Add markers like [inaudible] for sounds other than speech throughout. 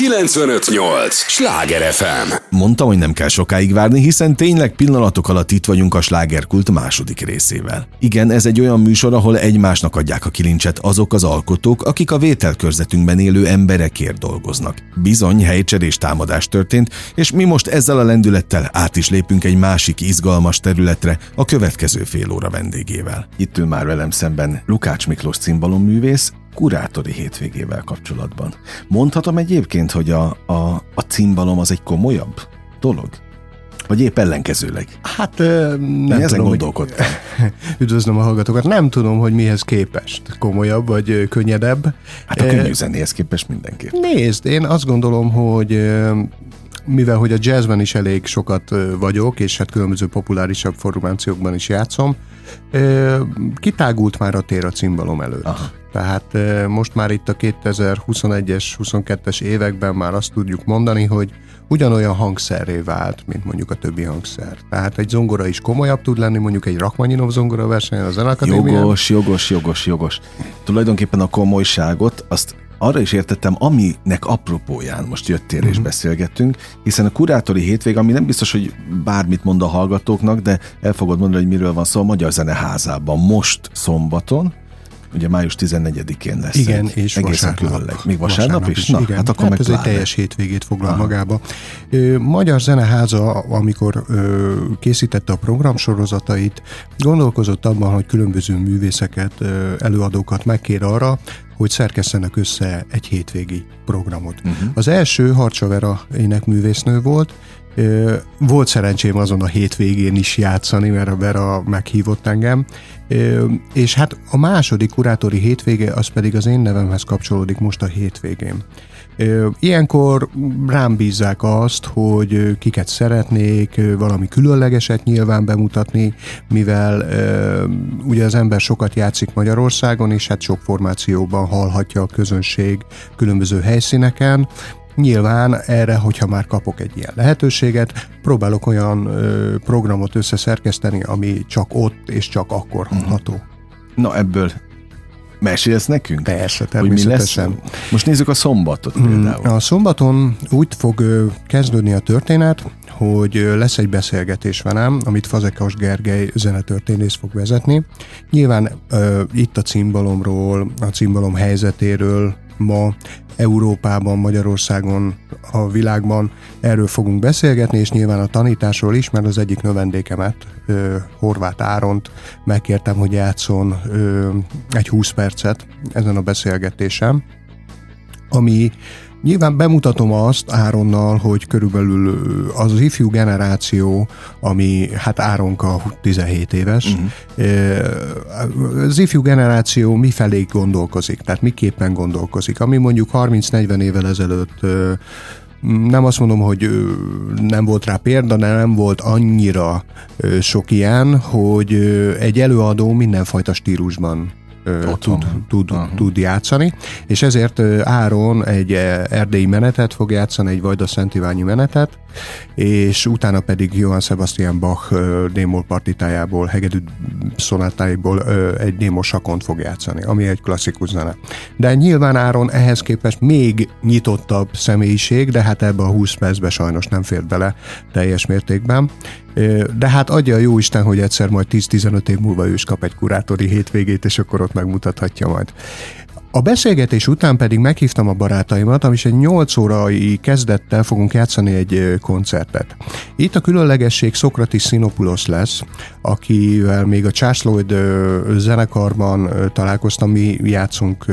958! Sláger FM! Mondtam, hogy nem kell sokáig várni, hiszen tényleg pillanatok alatt itt vagyunk a slágerkult második részével. Igen, ez egy olyan műsor, ahol egymásnak adják a kilincset azok az alkotók, akik a vételkörzetünkben élő emberekért dolgoznak. Bizony, helycserés támadás történt, és mi most ezzel a lendülettel át is lépünk egy másik izgalmas területre a következő fél óra vendégével. Itt ül már velem szemben Lukács Miklós cimbalomművész, kurátori hétvégével kapcsolatban. Mondhatom egyébként, hogy a, a, a cimbalom az egy komolyabb dolog? Vagy épp ellenkezőleg? Hát nem ezen tudom, gondolkodtam. Hogy... [laughs] Üdvözlöm a hallgatókat. Nem tudom, hogy mihez képest komolyabb vagy könnyedebb. Hát a könnyű zenéhez képest mindenképp. Nézd, én azt gondolom, hogy mivel hogy a jazzben is elég sokat vagyok, és hát különböző populárisabb formációkban is játszom, kitágult már a tér a cimbalom előtt. Aha. Tehát most már itt a 2021-es, 22-es években már azt tudjuk mondani, hogy ugyanolyan hangszerré vált, mint mondjuk a többi hangszer. Tehát egy zongora is komolyabb tud lenni, mondjuk egy Rachmaninov zongora versenyen a Zenakadémián. Jogos, jogos, jogos, jogos. Tulajdonképpen a komolyságot azt arra is értettem, aminek apropóján most jöttél uh-huh. és beszélgettünk, hiszen a kurátori hétvég, ami nem biztos, hogy bármit mond a hallgatóknak, de el fogod mondani, hogy miről van szó a Magyar Zeneházában most szombaton, ugye május 14-én lesz Igen, egy és egészen vasárnap. különleg. Még vasárnap, vasárnap is? is? Na, igen. hát akkor hát meg ez egy pláne. teljes hétvégét foglal Aha. magába. Magyar Zeneháza, amikor készítette a programsorozatait, gondolkozott abban, hogy különböző művészeket, előadókat megkér arra, hogy szerkesztenek össze egy hétvégi programot. Uh-huh. Az első Harcsa Vera énekművésznő volt, Volt szerencsém azon a hétvégén is játszani, mert a Vera meghívott engem, és hát a második kurátori hétvége, az pedig az én nevemhez kapcsolódik most a hétvégén. Ilyenkor rám bízzák azt, hogy kiket szeretnék, valami különlegeset nyilván bemutatni, mivel ugye az ember sokat játszik Magyarországon, és hát sok formációban hallhatja a közönség különböző helyszíneken, Nyilván erre, hogyha már kapok egy ilyen lehetőséget, próbálok olyan ö, programot összeszerkeszteni, ami csak ott és csak akkor hallható. Na ebből mesélsz nekünk? Persze, Hogy mi lesz? természetesen. Most nézzük a szombatot például. A szombaton úgy fog kezdődni a történet, hogy lesz egy beszélgetés velem, amit Fazekas Gergely zenetörténész fog vezetni. Nyilván ö, itt a cimbalomról, a cimbalom helyzetéről ma Európában, Magyarországon, a világban. Erről fogunk beszélgetni, és nyilván a tanításról is, mert az egyik növendékemet, ö, Horváth Áront megkértem, hogy játszon ö, egy 20 percet ezen a beszélgetésem, ami Nyilván bemutatom azt Áronnal, hogy körülbelül az ifjú generáció, ami hát Áronka 17 éves, uh-huh. az ifjú generáció mifelé gondolkozik, tehát miképpen gondolkozik, ami mondjuk 30-40 évvel ezelőtt nem azt mondom, hogy nem volt rá példa, de nem volt annyira sok ilyen, hogy egy előadó mindenfajta stílusban ö, Ott tud, tud, Aha. tud játszani, és ezért Áron egy ö, erdélyi menetet fog játszani, egy Vajda Szent Iványi menetet, és utána pedig Johann Sebastian Bach démol partitájából, hegedű szonátáiból egy démol sakont fog játszani, ami egy klasszikus zene. De nyilván Áron ehhez képest még nyitottabb személyiség, de hát ebbe a 20 percbe sajnos nem fér bele teljes mértékben. De hát adja a jó Isten, hogy egyszer majd 10-15 év múlva ő is kap egy kurátori hétvégét, és akkor ott megmutathatja majd. A beszélgetés után pedig meghívtam a barátaimat, és egy 8 órai kezdettel fogunk játszani egy koncertet. Itt a különlegesség Szokratis Sinopulos lesz, akivel még a Charles Lloyd zenekarban találkoztam, mi játszunk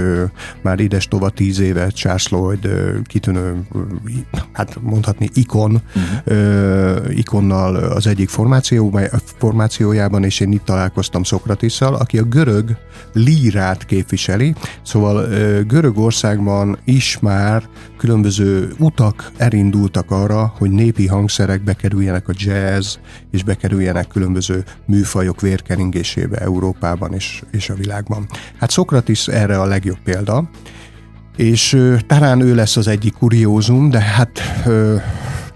már ides tova 10 éve Charles Lloyd kitűnő, hát mondhatni ikon, uh-huh. ikonnal az egyik formáció, formációjában, és én itt találkoztam Szokratissal, aki a görög lírát képviseli, szóval ö, Görögországban is már különböző utak elindultak arra, hogy népi hangszerek bekerüljenek a jazz, és bekerüljenek különböző műfajok vérkeringésébe Európában és, és a világban. Hát Szokratis erre a legjobb példa, és talán ő lesz az egyik kuriózum, de hát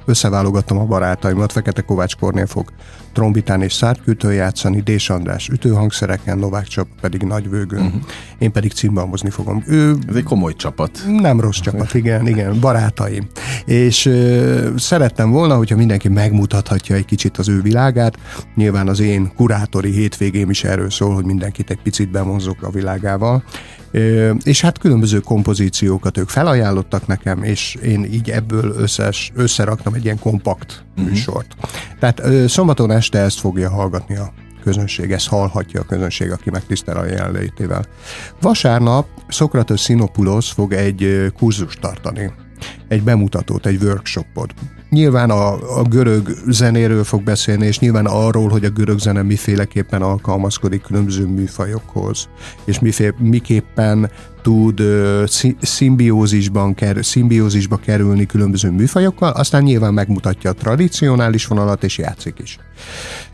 összeválogattam a barátaimat, Fekete Kovács Kornél fog trombitán és szárkütő játszani, Dés András ütőhangszereken, Novák Csap pedig nagyvőgön, uh-huh. én pedig cimbalmozni fogom. Ő, Ez egy komoly csapat. Nem rossz csapat, igen, igen, barátaim. És ö, szerettem volna, hogyha mindenki megmutathatja egy kicsit az ő világát. Nyilván az én kurátori hétvégém is erről szól, hogy mindenkit egy picit bemozok a világával. Ö, és hát különböző kompozíciókat ők felajánlottak nekem, és én így ebből összes, összeraktam egy ilyen kompakt uh-huh. műsort. Tehát ö, szombaton este ezt fogja hallgatni a közönség, ezt hallhatja a közönség, aki megtisztel a jelenlétével. Vasárnap Szokrates Sinopulos fog egy kurzust tartani, egy bemutatót, egy workshopot. Nyilván a, a görög zenéről fog beszélni, és nyilván arról, hogy a görög zene miféleképpen alkalmazkodik különböző műfajokhoz, és miféle, miképpen tud szimbiózisban ker, szimbiózisba kerülni különböző műfajokkal, aztán nyilván megmutatja a tradicionális vonalat, és játszik is.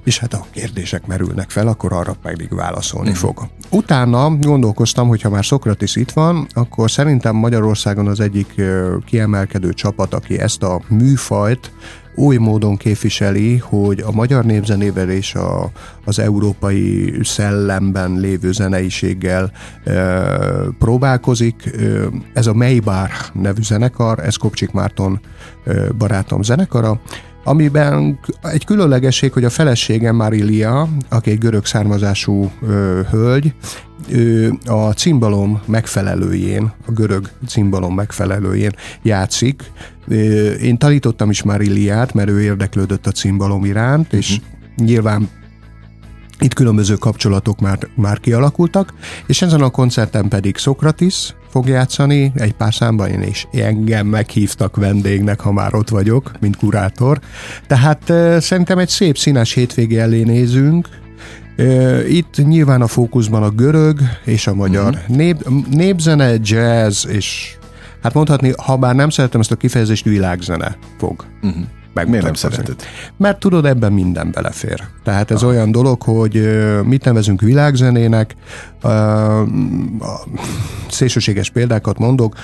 És hát a kérdések merülnek fel, akkor arra pedig válaszolni mm. fog. Utána gondolkoztam, hogy ha már Szokratis itt van, akkor szerintem Magyarországon az egyik kiemelkedő csapat, aki ezt a műfajt oly módon képviseli, hogy a magyar népzenével és a, az európai szellemben lévő zeneiséggel e, próbálkozik. Ez a Maybar nevű zenekar, ez Kopcsik Márton e, barátom zenekara, amiben egy különlegesség, hogy a feleségem Marilia, aki egy görög származású ö, hölgy, ő a cimbalom megfelelőjén, a görög cimbalom megfelelőjén játszik. Én tanítottam is Mariliát, mert ő érdeklődött a cimbalom iránt, és uh-huh. nyilván itt különböző kapcsolatok már, már kialakultak, és ezen a koncerten pedig Szokratis fog játszani, egy pár számban én is engem meghívtak vendégnek, ha már ott vagyok, mint kurátor. Tehát szerintem egy szép színes hétvége elé nézünk, itt nyilván a fókuszban a görög és a magyar uh-huh. nép, népzene, jazz és hát mondhatni, ha bár nem szeretem ezt a kifejezést, világzene fog uh-huh meg Miért nem szereted? Mert tudod, ebben minden belefér. Tehát ez ah. olyan dolog, hogy mit nevezünk világzenének, szélsőséges példákat mondok,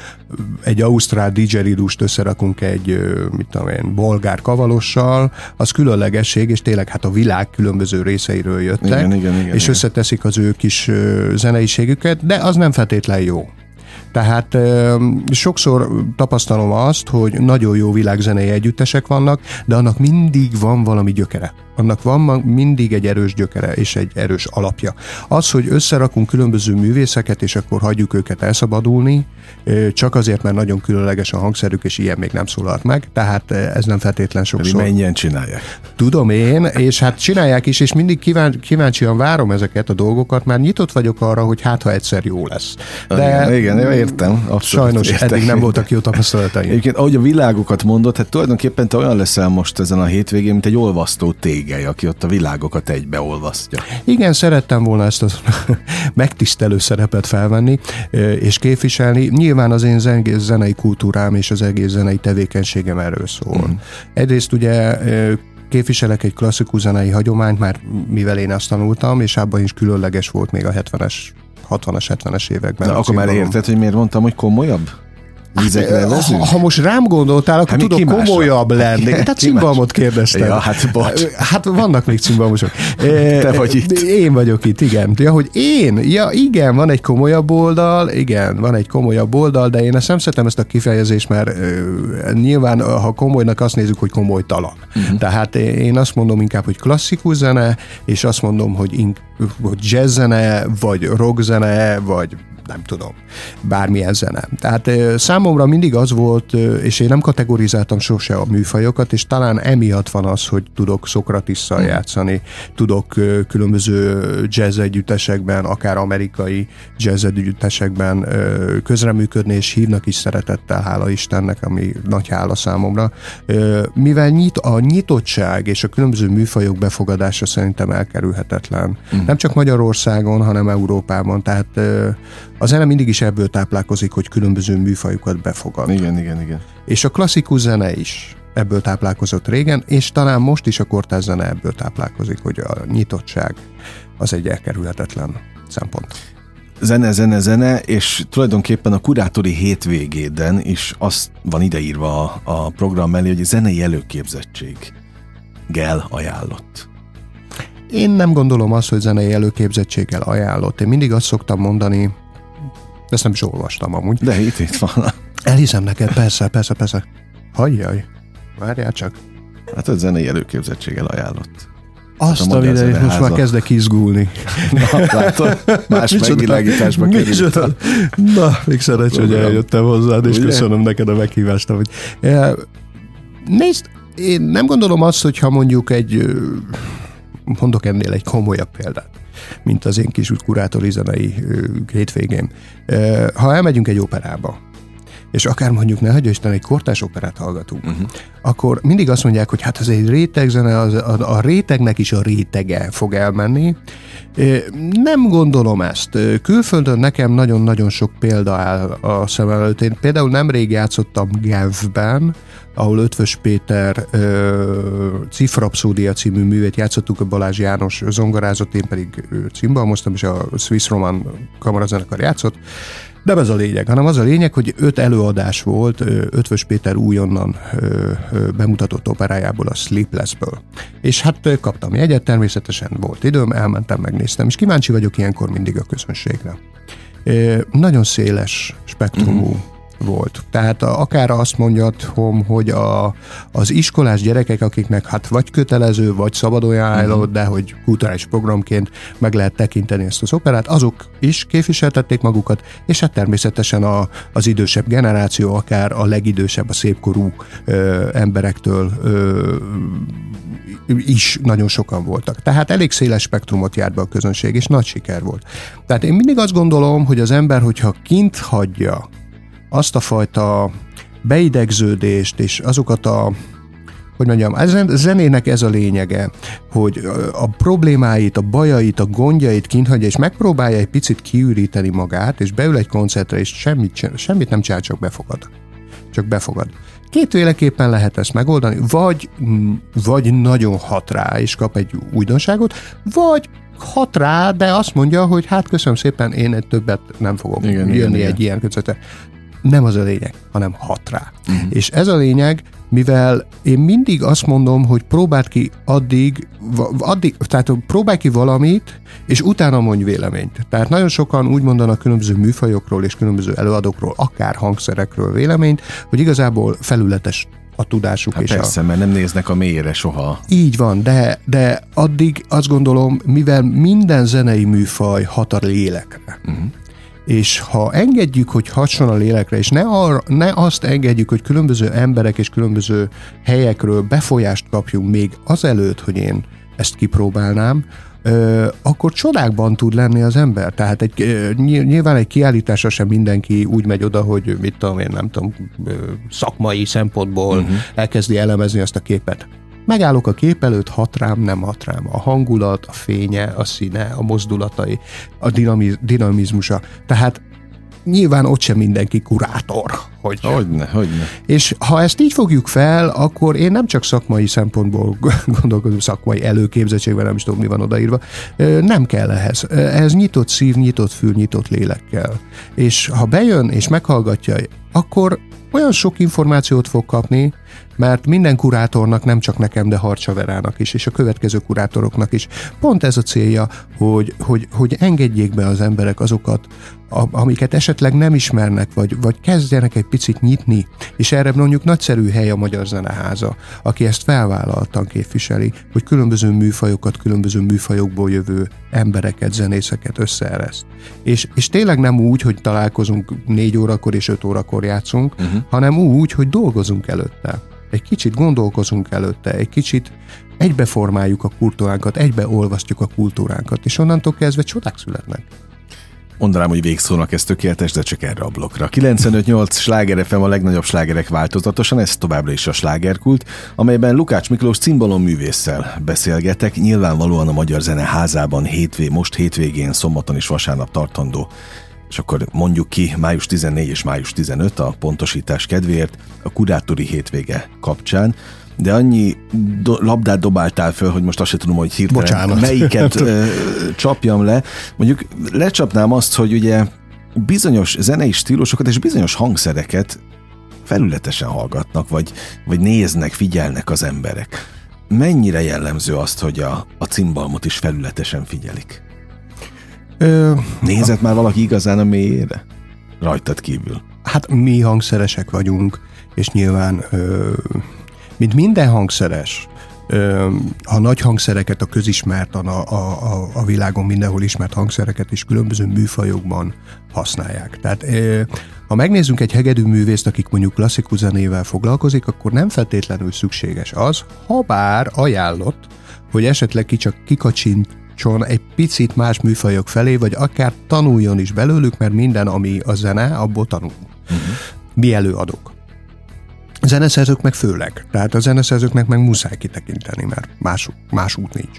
egy ausztrál didgeridust összerakunk egy, mit tudom én, bolgár kavalossal, az különlegesség, és tényleg hát a világ különböző részeiről jöttek, igen, igen, igen, és igen. összeteszik az ő kis zeneiségüket, de az nem feltétlen jó. Tehát sokszor tapasztalom azt, hogy nagyon jó világzenei együttesek vannak, de annak mindig van valami gyökere annak van mindig egy erős gyökere és egy erős alapja. Az, hogy összerakunk különböző művészeket, és akkor hagyjuk őket elszabadulni, csak azért, mert nagyon különleges a hangszerük, és ilyen még nem szólalt meg, tehát ez nem feltétlen sokszor. Pedig mennyien csinálják? Tudom én, és hát csinálják is, és mindig kíván, kíváncsian várom ezeket a dolgokat, mert nyitott vagyok arra, hogy hát ha egyszer jó lesz. De igen, igen értem. Abszolút sajnos értem. eddig nem voltak jó tapasztalataim. Egyébként, ahogy a világokat mondott, hát tulajdonképpen te olyan leszel most ezen a hétvégén, mint egy olvasztó tég tégely, aki ott a világokat egybeolvasztja. Igen, szerettem volna ezt a [laughs] megtisztelő szerepet felvenni és képviselni. Nyilván az én zenei kultúrám és az egész zenei tevékenységem erről szól. Mm. Egyrészt ugye képviselek egy klasszikus zenei hagyományt, már mivel én azt tanultam, és abban is különleges volt még a 70-es 60-as, 70-es években. De akkor már érted, hogy miért mondtam, hogy komolyabb? Vizekre hát, Ha, ha most rám gondoltál, akkor hát tudok komolyabb lenni. Tehát cimbalmot kérdeztem. Ja, hát bocs. Hát vannak még cimbalmosok. [laughs] Te vagy itt. Én vagyok itt, igen. Ja, hogy én? Ja, igen, van egy komolyabb oldal, igen, van egy komolyabb oldal, de én ezt nem szeretem ezt a kifejezést, mert uh, nyilván, ha komolynak azt nézzük, hogy komolytalan. Uh-huh. Tehát én azt mondom inkább, hogy klasszikus zene, és azt mondom, hogy, ink, hogy jazz zene, vagy rock zene, vagy nem tudom, bármilyen zene. Tehát számomra mindig az volt, és én nem kategorizáltam sose a műfajokat, és talán emiatt van az, hogy tudok Szokratisszal mm. játszani, tudok különböző jazz együttesekben, akár amerikai jazz együttesekben közreműködni, és hívnak is szeretettel, hála Istennek, ami nagy hála számomra. Mivel nyit, a nyitottság és a különböző műfajok befogadása szerintem elkerülhetetlen. Mm. Nem csak Magyarországon, hanem Európában. Tehát a zene mindig is ebből táplálkozik, hogy különböző műfajokat befogad. Igen, igen, igen. És a klasszikus zene is ebből táplálkozott régen, és talán most is a kortárs zene ebből táplálkozik, hogy a nyitottság az egy elkerülhetetlen szempont. zene, zene, zene, és tulajdonképpen a kurátori hétvégéden is azt van ideírva a, a program mellé, hogy a zenei előképzettség gel ajánlott. Én nem gondolom azt, hogy zenei előképzettséggel ajánlott. Én mindig azt szoktam mondani, ezt nem is olvastam amúgy. De itt, itt van. Elhiszem neked, persze, persze, persze. Hagyjaj, várjál csak. Hát a zenei előképzettséggel ajánlott. Azt a videót most már kezdek izgulni. Na, látod, más megvilágításba került. Na, még szerencs, hogy eljöttem hozzád, és Ugye? köszönöm neked a meghívást. Hogy... Nézd, én nem gondolom azt, hogyha mondjuk egy, mondok ennél egy komolyabb példát, mint az én kis kurátori zenei hétvégén. Ha elmegyünk egy operába, és akár mondjuk ne hagyja Isten egy kortás operát hallgatunk, uh-huh. akkor mindig azt mondják, hogy hát ez egy rétegzene, az, a, a rétegnek is a rétege fog elmenni. Nem gondolom ezt. Külföldön nekem nagyon-nagyon sok példa áll a szem előtt. Én például nemrég játszottam Genfben, ahol Ötvös Péter Cifrapszódia című művét játszottuk, a Balázs János zongorázott, én pedig cimbalmoztam, és a Swiss Roman kamarazenekar játszott, nem ez a lényeg, hanem az a lényeg, hogy öt előadás volt Ötvös Péter újonnan bemutatott operájából, a Sleeplessből. És hát kaptam jegyet, természetesen volt időm, elmentem, megnéztem, és kíváncsi vagyok ilyenkor mindig a közönségre. Nagyon széles spektrumú uh-huh volt. Tehát a, akár azt mondjam, hogy a, az iskolás gyerekek, akiknek hát vagy kötelező, vagy szabad olyan uh-huh. de hogy kulturális programként meg lehet tekinteni ezt az operát, azok is képviseltették magukat, és hát természetesen a, az idősebb generáció, akár a legidősebb, a szépkorú ö, emberektől ö, is nagyon sokan voltak. Tehát elég széles spektrumot járt be a közönség, és nagy siker volt. Tehát én mindig azt gondolom, hogy az ember, hogyha kint hagyja azt a fajta beidegződést és azokat a hogy mondjam, a zenének ez a lényege, hogy a problémáit, a bajait, a gondjait kint hagyja, és megpróbálja egy picit kiüríteni magát, és beül egy koncertre, és semmit, semmit nem csinál, csak befogad. Csak befogad. Kétféleképpen lehet ezt megoldani, vagy, vagy nagyon hat rá, és kap egy újdonságot, vagy hat rá, de azt mondja, hogy hát köszönöm szépen, én egy többet nem fogok igen, jönni igen, egy igen. ilyen koncertre nem az a lényeg, hanem hat rá. Uh-huh. És ez a lényeg, mivel én mindig azt mondom, hogy próbáld ki addig, addig, tehát próbálj ki valamit, és utána mondj véleményt. Tehát nagyon sokan úgy mondanak különböző műfajokról és különböző előadókról, akár hangszerekről véleményt, hogy igazából felületes a tudásuk. Hát és persze, a... mert nem néznek a mélyre soha. Így van, de, de addig azt gondolom, mivel minden zenei műfaj hat a lélekre, uh-huh és ha engedjük, hogy hasson a lélekre, és ne, ar, ne azt engedjük, hogy különböző emberek és különböző helyekről befolyást kapjunk még azelőtt, hogy én ezt kipróbálnám, Ö, akkor csodákban tud lenni az ember. Tehát egy, nyilván egy kiállításra sem mindenki úgy megy oda, hogy mit tudom én, nem tudom, szakmai szempontból uh-huh. elkezdi elemezni azt a képet. Megállok a kép előtt, hat rám, nem hat rám. A hangulat, a fénye, a színe, a mozdulatai, a dinamiz, dinamizmusa. Tehát nyilván ott sem mindenki kurátor. Hogy hogyne, hogyne. És ha ezt így fogjuk fel, akkor én nem csak szakmai szempontból [laughs] gondolkodom, szakmai előképzettségben, nem is tudom, mi van odaírva, nem kell ehhez. Ez nyitott szív, nyitott fül, nyitott lélekkel. És ha bejön és meghallgatja, akkor olyan sok információt fog kapni, mert minden kurátornak, nem csak nekem, de Harcsaverának is, és a következő kurátoroknak is pont ez a célja, hogy, hogy, hogy engedjék be az emberek azokat, amiket esetleg nem ismernek, vagy, vagy kezdjenek egy picit nyitni, és erre mondjuk nagyszerű hely a Magyar Zeneháza, aki ezt felvállaltan képviseli, hogy különböző műfajokat, különböző műfajokból jövő embereket, zenészeket összeereszt. És, és tényleg nem úgy, hogy találkozunk négy órakor és öt órakor játszunk, uh-huh. hanem úgy, hogy dolgozunk előtte egy kicsit gondolkozunk előtte, egy kicsit egybeformáljuk a kultúránkat, egybeolvasztjuk a kultúránkat, és onnantól kezdve csodák születnek. Mondanám, hogy végszónak ez tökéletes, de csak erre a blokkra. 95-8 sláger FM a legnagyobb slágerek változatosan, ez továbbra is a slágerkult, amelyben Lukács Miklós cimbalom művésszel beszélgetek, nyilvánvalóan a Magyar Zene házában hétvé, most hétvégén, szombaton és vasárnap tartandó és akkor mondjuk ki május 14 és május 15 a pontosítás kedvéért a kurátori hétvége kapcsán. De annyi do- labdát dobáltál föl, hogy most azt sem tudom, hogy hirtelen Bocsánat. melyiket [laughs] ö, csapjam le. Mondjuk lecsapnám azt, hogy ugye bizonyos zenei stílusokat és bizonyos hangszereket felületesen hallgatnak, vagy, vagy néznek, figyelnek az emberek. Mennyire jellemző azt, hogy a, a cimbalmot is felületesen figyelik? Ö, Nézett már valaki igazán a mélyére? Rajtad kívül. hát mi hangszeresek vagyunk, és nyilván, ö, mint minden hangszeres, ö, a nagy hangszereket, a közismert, a, a, a, világon mindenhol ismert hangszereket is különböző műfajokban használják. Tehát ha megnézzünk egy hegedű művészt, akik mondjuk klasszikus zenével foglalkozik, akkor nem feltétlenül szükséges az, ha bár ajánlott, hogy esetleg ki csak kikacsintson egy picit más műfajok felé, vagy akár tanuljon is belőlük, mert minden, ami a zene, abból tanul. Uh-huh. Mi előadók. A zeneszerzők meg főleg. Tehát a zeneszerzőknek meg muszáj kitekinteni, mert más, más út nincs.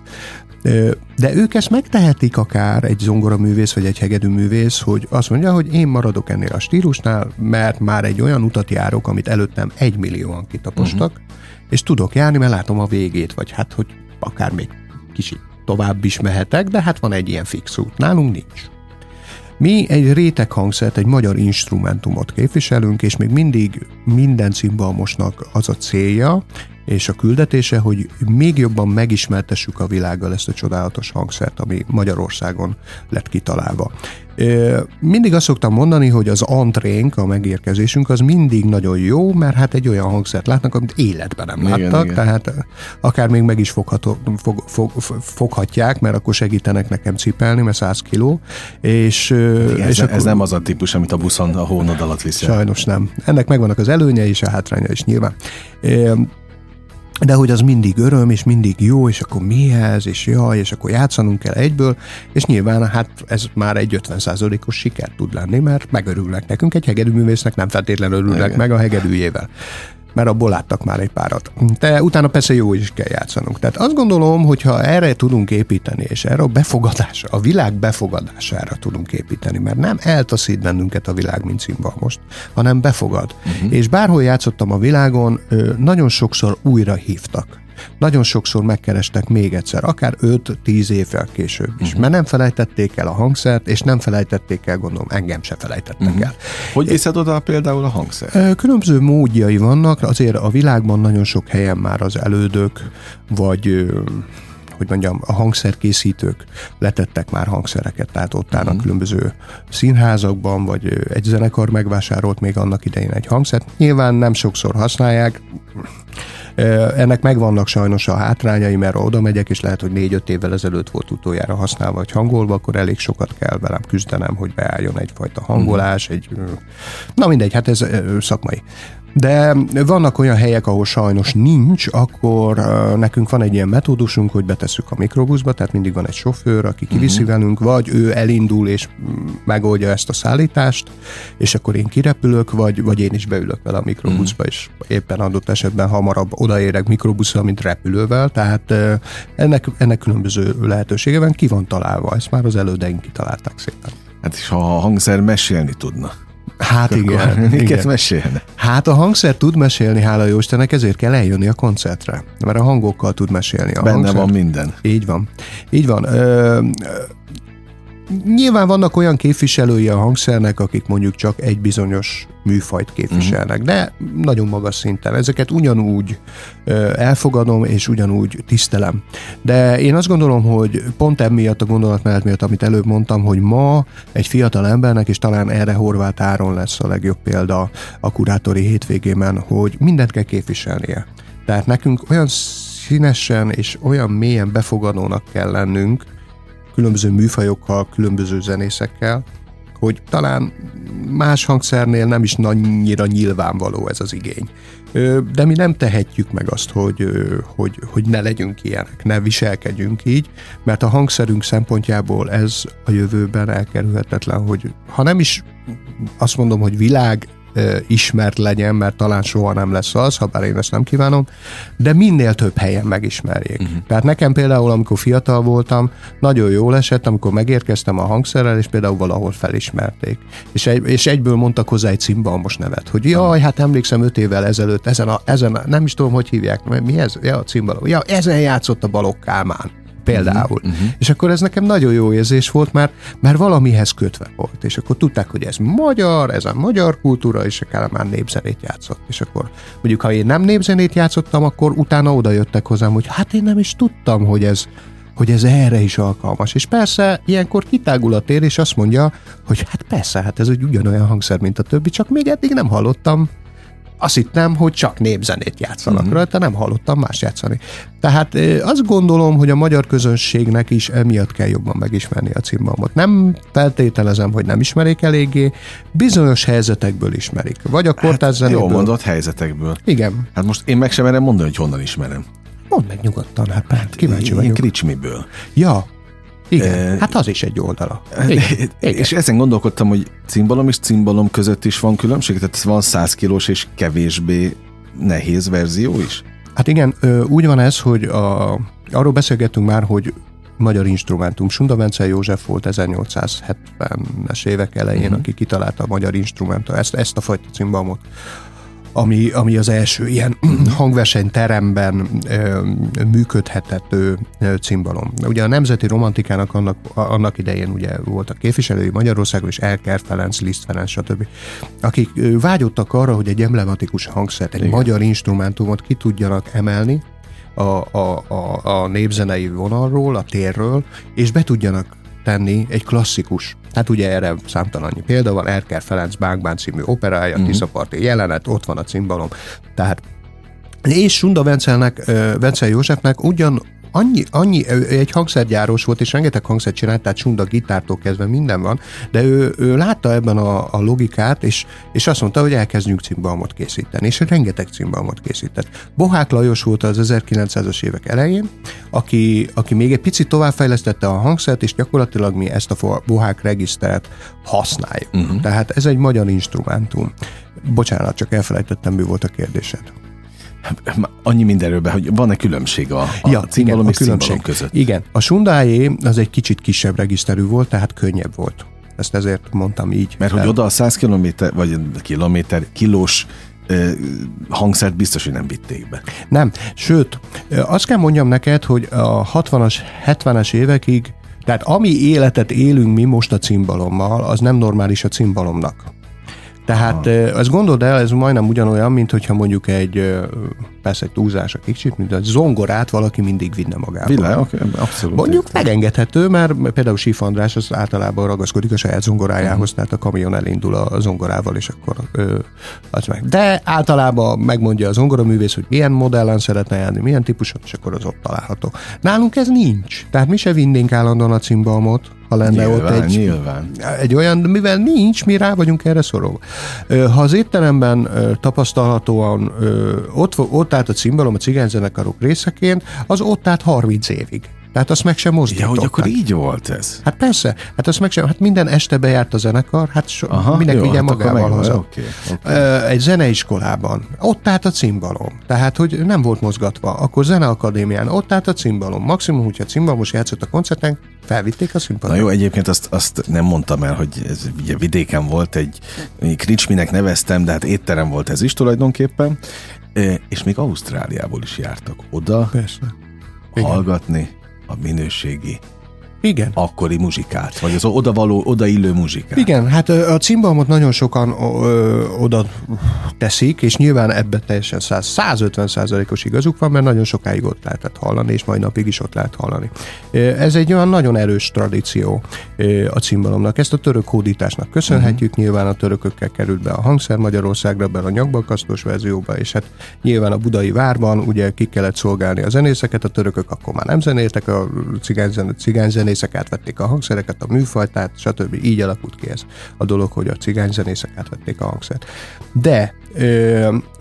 De ők ezt megtehetik akár egy zongoraművész vagy egy hegedűművész, hogy azt mondja, hogy én maradok ennél a stílusnál, mert már egy olyan utat járok, amit előttem egy millióan kitapostak, uh-huh. és tudok járni, mert látom a végét, vagy hát, hogy akár még kicsit tovább is mehetek, de hát van egy ilyen fix út. Nálunk nincs. Mi egy réteg hangszert, egy magyar instrumentumot képviselünk, és még mindig minden cimbalmosnak az a célja, és a küldetése, hogy még jobban megismertessük a világgal ezt a csodálatos hangszert, ami Magyarországon lett kitalálva. Mindig azt szoktam mondani, hogy az antrénk, a megérkezésünk, az mindig nagyon jó, mert hát egy olyan hangszert látnak, amit életben nem Igen, láttak, igen. tehát akár még meg is fogható, fog, fog, foghatják, mert akkor segítenek nekem cipelni, mert 100 kiló, és, Igen, és ez, ez nem az a típus, amit a buszon a hónod alatt viszel. Sajnos nem. Ennek megvannak az előnye és a hátránya is nyilván. De hogy az mindig öröm, és mindig jó, és akkor mi ez, és jaj, és akkor játszanunk kell egyből, és nyilván hát ez már egy 50%-os siker tud lenni, mert megörülnek nekünk, egy hegedűművésznek nem feltétlenül örülnek Igen. meg a hegedűjével mert abból láttak már egy párat. De utána persze jó is kell játszanunk. Tehát azt gondolom, hogy ha erre tudunk építeni, és erre a befogadásra, a világ befogadására tudunk építeni, mert nem eltaszít bennünket a világ, mint címval most, hanem befogad. Uh-huh. És bárhol játszottam a világon, nagyon sokszor újra hívtak. Nagyon sokszor megkerestek még egyszer, akár 5-10 évvel később is, uh-huh. mert nem felejtették el a hangszert, és nem felejtették el, gondolom, engem se felejtettek uh-huh. el. Hogy viszed oda például a hangszer? Ö, Különböző módjai vannak, azért a világban nagyon sok helyen már az elődök, vagy hogy mondjam, a hangszerkészítők letettek már hangszereket, tehát ott állnak különböző színházakban, vagy egy zenekar megvásárolt még annak idején egy hangszert. Nyilván nem sokszor használják, ennek megvannak sajnos a hátrányai, mert oda megyek, és lehet, hogy négy-öt évvel ezelőtt volt utoljára használva vagy hangolva, akkor elég sokat kell velem küzdenem, hogy beálljon egyfajta hangolás, egy... Na mindegy, hát ez szakmai. De vannak olyan helyek, ahol sajnos nincs, akkor nekünk van egy ilyen metódusunk, hogy betesszük a mikrobuszba, tehát mindig van egy sofőr, aki kiviszi uh-huh. velünk, vagy ő elindul és mm, megoldja ezt a szállítást, és akkor én kirepülök, vagy, vagy én is beülök vele a mikrobuszba, uh-huh. és éppen adott esetben hamarabb odaérek mikrobuszra, mint repülővel, tehát ennek, ennek különböző lehetősége van, ki van találva, ezt már az elődeink kitalálták szépen. Hát és ha a hangszer mesélni tudna, Hát igen, akkor [laughs] miket igen. mesélne? Hát a hangszer tud mesélni, hála jó Istennek, ezért kell eljönni a koncertre. Mert a hangokkal tud mesélni. A Benne hangszer. van minden. Így van. Így van. Ö, nyilván vannak olyan képviselői a hangszernek, akik mondjuk csak egy bizonyos műfajt képviselnek, Mhm. de nagyon magas szinten. Ezeket ugyanúgy elfogadom, és ugyanúgy tisztelem. De én azt gondolom, hogy pont emiatt a gondolatmenet miatt, amit előbb mondtam, hogy ma egy fiatal embernek, és talán erre Horváth Áron lesz a legjobb példa a kurátori hétvégében, hogy mindent kell képviselnie. Tehát nekünk olyan színesen és olyan mélyen befogadónak kell lennünk, különböző műfajokkal, különböző zenészekkel, hogy talán más hangszernél nem is annyira nyilvánvaló ez az igény. De mi nem tehetjük meg azt, hogy, hogy, hogy ne legyünk ilyenek, ne viselkedjünk így, mert a hangszerünk szempontjából ez a jövőben elkerülhetetlen, hogy ha nem is azt mondom, hogy világ ismert legyen, mert talán soha nem lesz az, ha bár én ezt nem kívánom, de minél több helyen megismerjék. Uh-huh. Tehát nekem például, amikor fiatal voltam, nagyon jól esett, amikor megérkeztem a hangszerrel, és például valahol felismerték. És, egy, és egyből mondtak hozzá egy cimbalmos nevet, hogy jaj, hát emlékszem öt évvel ezelőtt, ezen, a, ezen a, nem is tudom, hogy hívják, mi ez? Ja, a cimbalom. Ja, ezen játszott a Balogh Kálmán például. Uh-huh. És akkor ez nekem nagyon jó érzés volt, mert, mert valamihez kötve volt. És akkor tudták, hogy ez magyar, ez a magyar kultúra, és a már népzenét játszott. És akkor mondjuk, ha én nem népzenét játszottam, akkor utána oda jöttek hozzám, hogy hát én nem is tudtam, hogy ez, hogy ez erre is alkalmas. És persze ilyenkor kitágul a tér, és azt mondja, hogy hát persze, hát ez egy ugyanolyan hangszer, mint a többi, csak még eddig nem hallottam azt hittem, hogy csak népzenét játszanak mm-hmm. rajta, nem hallottam más játszani. Tehát azt gondolom, hogy a magyar közönségnek is emiatt kell jobban megismerni a cimbalmot. Nem feltételezem, hogy nem ismerik eléggé, bizonyos helyzetekből ismerik. Vagy a kortárs hát, Jó mondott, helyzetekből. Igen. Hát most én meg sem merem mondani, hogy honnan ismerem. Mondd meg nyugodtan, hát, hát kíváncsi én, vagyok. Én kricsmiből. Ja, igen, hát az is egy oldala. [laughs] Igen, igen. És ezen gondolkodtam, hogy cimbalom és cimbalom között is van különbség, tehát van 100 kilós és kevésbé nehéz verzió is? Hát igen, úgy van ez, hogy a, arról beszélgettünk már, hogy magyar instrumentum. Sunda Bence József volt 1870-es évek elején, uh-huh. aki kitalálta a magyar instrumentum, ezt, ezt a fajta cimbalmot ami, ami az első ilyen [clears throat] hangversenyteremben ö, működhetett cimbalom. Ugye a Nemzeti Romantikának annak, annak idején ugye voltak képviselői Magyarországon, és Elker Ferenc, Liszt Ferenc, stb. akik vágyottak arra, hogy egy emblematikus hangszert, egy Igen. magyar instrumentumot ki tudjanak emelni, a, a, a, a népzenei vonalról, a térről, és be tudjanak tenni egy klasszikus. Hát ugye erre számtalan példa van, Erker Ferenc Bánkbán című operája, uh-huh. Tiszaparti jelenet, ott van a cimbalom. Tehát és Sunda Vencelnek, Vencel Józsefnek ugyan annyi, annyi, egy hangszergyáros volt, és rengeteg hangszert csinált, tehát sunda gitártól kezdve minden van, de ő, ő látta ebben a, a logikát, és, és azt mondta, hogy elkezdjünk cimbalmot készíteni, és rengeteg cimbalmot készített. Bohák Lajos volt az 1900-as évek elején, aki, aki még egy picit továbbfejlesztette a hangszert, és gyakorlatilag mi ezt a Bohák regisztert használjuk. Uh-huh. Tehát ez egy magyar instrumentum. Bocsánat, csak elfelejtettem, mi volt a kérdésed. Annyi mindenről be, hogy van-e különbség a, a ja, cimbalom igen, és a különbség. között? Igen, a Sundáé az egy kicsit kisebb regiszterű volt, tehát könnyebb volt. Ezt ezért mondtam így. Mert hogy oda a 100 kilométer, vagy kilométer, kilós hangszert biztos, hogy nem vitték be. Nem, sőt, azt kell mondjam neked, hogy a 60-as, 70-es évekig, tehát ami életet élünk mi most a cimbalommal, az nem normális a cimbalomnak. Tehát Aha. azt gondold el, ez majdnem ugyanolyan, mint hogyha mondjuk egy, persze egy túlzás a kicsit, mint a zongorát valaki mindig vinne magával. Világ, okay, abszolút. Mondjuk értem. megengedhető, mert például Sif András az általában ragaszkodik a saját zongorájához, uh-huh. tehát a kamion elindul a zongorával, és akkor ö, az meg. De általában megmondja a zongoraművész, hogy milyen modellen szeretne járni, milyen típusot, és akkor az ott található. Nálunk ez nincs. Tehát mi se vinnénk állandóan a cimbalmot, ha lenne nyilván, ott egy, nyilván. egy olyan, mivel nincs, mi rá vagyunk erre szorulva. Ha az étteremben tapasztalhatóan ott, ott állt a cimbalom a cigányzenekarok részeként, az ott állt 30 évig. Tehát azt meg sem mozdították. Ja, hogy akkor így volt ez? Hát persze, hát azt meg sem, hát minden este bejárt a zenekar, hát so, Aha, mindenki jó, vigye hát magával haza. Okay, okay. Egy zeneiskolában, ott állt a cimbalom, tehát hogy nem volt mozgatva, akkor zeneakadémián, ott állt a cimbalom, maximum, hogyha cimbalmos játszott a koncerten, felvitték a színpadra. Na jó, egyébként azt, azt nem mondtam el, hogy ez ugye vidéken volt egy, Kricsminek neveztem, de hát étterem volt ez is tulajdonképpen, és még Ausztráliából is jártak oda Persze. hallgatni a minőségi igen. akkori muzsikát, vagy az odavaló, odaillő muzsikát. Igen, hát a cimbalmot nagyon sokan ö, oda teszik, és nyilván ebbe teljesen 100, 150 százalékos igazuk van, mert nagyon sokáig ott lehetett hallani, és mai napig is ott lehet hallani. Ez egy olyan nagyon erős tradíció a cimbalomnak. Ezt a török hódításnak köszönhetjük, uh-huh. nyilván a törökökkel került be a hangszer Magyarországra, be a nyakbalkasztós verzióba, és hát nyilván a budai várban ugye ki kellett szolgálni a zenészeket, a törökök akkor már nem zenéltek, a cigányzenészek zenészek átvették a hangszereket, a műfajtát, stb. Így alakult ki ez a dolog, hogy a cigány zenészek átvették a hangszert. De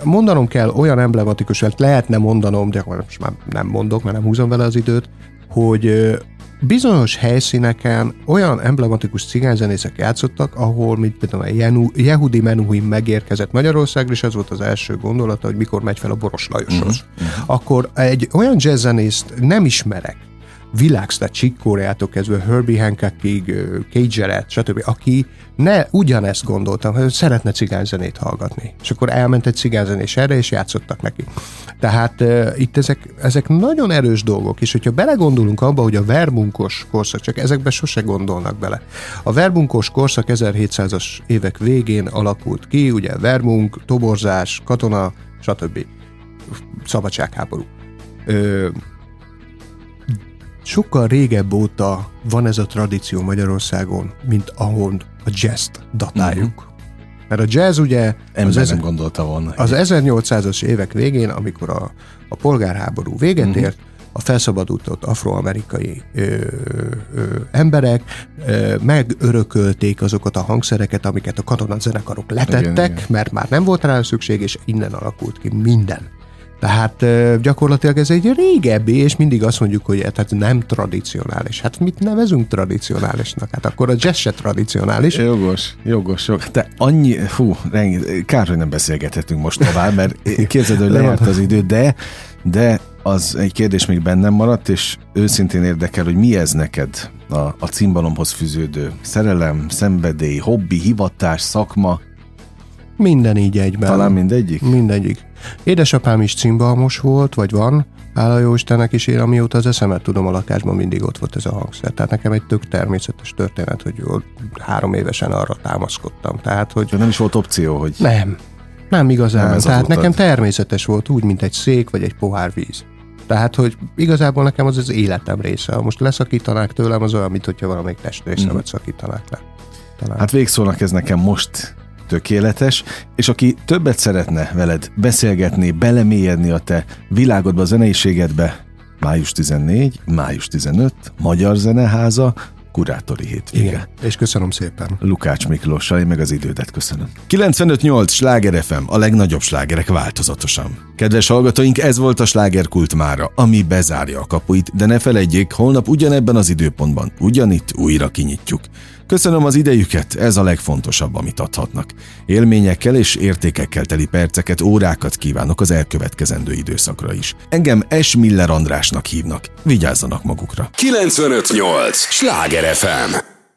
mondanom kell olyan emblematikus, mert lehetne mondanom, de most már nem mondok, mert nem húzom vele az időt, hogy bizonyos helyszíneken olyan emblematikus cigányzenészek játszottak, ahol, mint például a Yehudi Menuhin megérkezett Magyarországra, és ez volt az első gondolata, hogy mikor megy fel a Boros Lajoshoz. Uh-huh. Akkor egy olyan jazzzenészt nem ismerek, világsztár Chick kezdve Herbie Hancockig, Cage stb., aki ne ugyanezt gondoltam, hogy szeretne cigányzenét hallgatni. És akkor elment egy cigányzenés erre, és játszottak neki. Tehát uh, itt ezek, ezek nagyon erős dolgok, és hogyha belegondolunk abba, hogy a verbunkos korszak, csak ezekbe sose gondolnak bele. A verbunkos korszak 1700-as évek végén alakult ki, ugye verbunk, toborzás, katona, stb. Szabadságháború. Ö, sokkal régebb óta van ez a tradíció Magyarországon, mint ahol a jazz-t datáljuk. Uh-huh. Mert a jazz ugye az, ezer, gondolta volna. az 1800-as évek végén, amikor a, a polgárháború véget uh-huh. ért, a felszabadultott afroamerikai ö, ö, emberek ö, megörökölték azokat a hangszereket, amiket a katonazenekarok letettek, igen, igen. mert már nem volt rá szükség, és innen alakult ki minden. Tehát gyakorlatilag ez egy régebbi, és mindig azt mondjuk, hogy tehát nem tradicionális. Hát mit nevezünk tradicionálisnak? Hát akkor a jazz se tradicionális. Jogos, jogos, jogos. De annyi, fú, rengi, kár, hogy nem beszélgethetünk most tovább, mert [laughs] képzeld, hogy lejárt az idő, de, de az egy kérdés még bennem maradt, és őszintén érdekel, hogy mi ez neked a, a cimbalomhoz fűződő szerelem, szenvedély, hobbi, hivatás, szakma? Minden így egyben. Talán mindegyik? Mindegyik. Édesapám is cimbalmos volt, vagy van, Hála jó Istennek is én, amióta az eszemet tudom a lakásban mindig ott volt ez a hangszer. Tehát nekem egy tök természetes történet, hogy három évesen arra támaszkodtam. Tehát, hogy... De nem is volt opció, hogy... Nem. Nem igazán. Nem Tehát nekem természetes volt úgy, mint egy szék vagy egy pohár víz. Tehát, hogy igazából nekem az az életem része. Ha most leszakítanák tőlem, az olyan, mint hogyha valamelyik testrészemet mm. szakítanák le. Talán. Hát végszónak ez nekem most tökéletes, és aki többet szeretne veled beszélgetni, belemélyedni a te világodba, a zeneiségedbe, május 14, május 15, Magyar Zeneháza, kurátori hétvége. Igen, és köszönöm szépen. Lukács Miklóssal, én meg az idődet köszönöm. 95.8 Sláger FM, a legnagyobb slágerek változatosan. Kedves hallgatóink, ez volt a slágerkult mára, ami bezárja a kapuit, de ne felejtjék, holnap ugyanebben az időpontban, ugyanitt újra kinyitjuk. Köszönöm az idejüket, ez a legfontosabb, amit adhatnak. Élményekkel és értékekkel teli perceket, órákat kívánok az elkövetkezendő időszakra is. Engem S. Miller Andrásnak hívnak. Vigyázzanak magukra. 958! Sláger FM!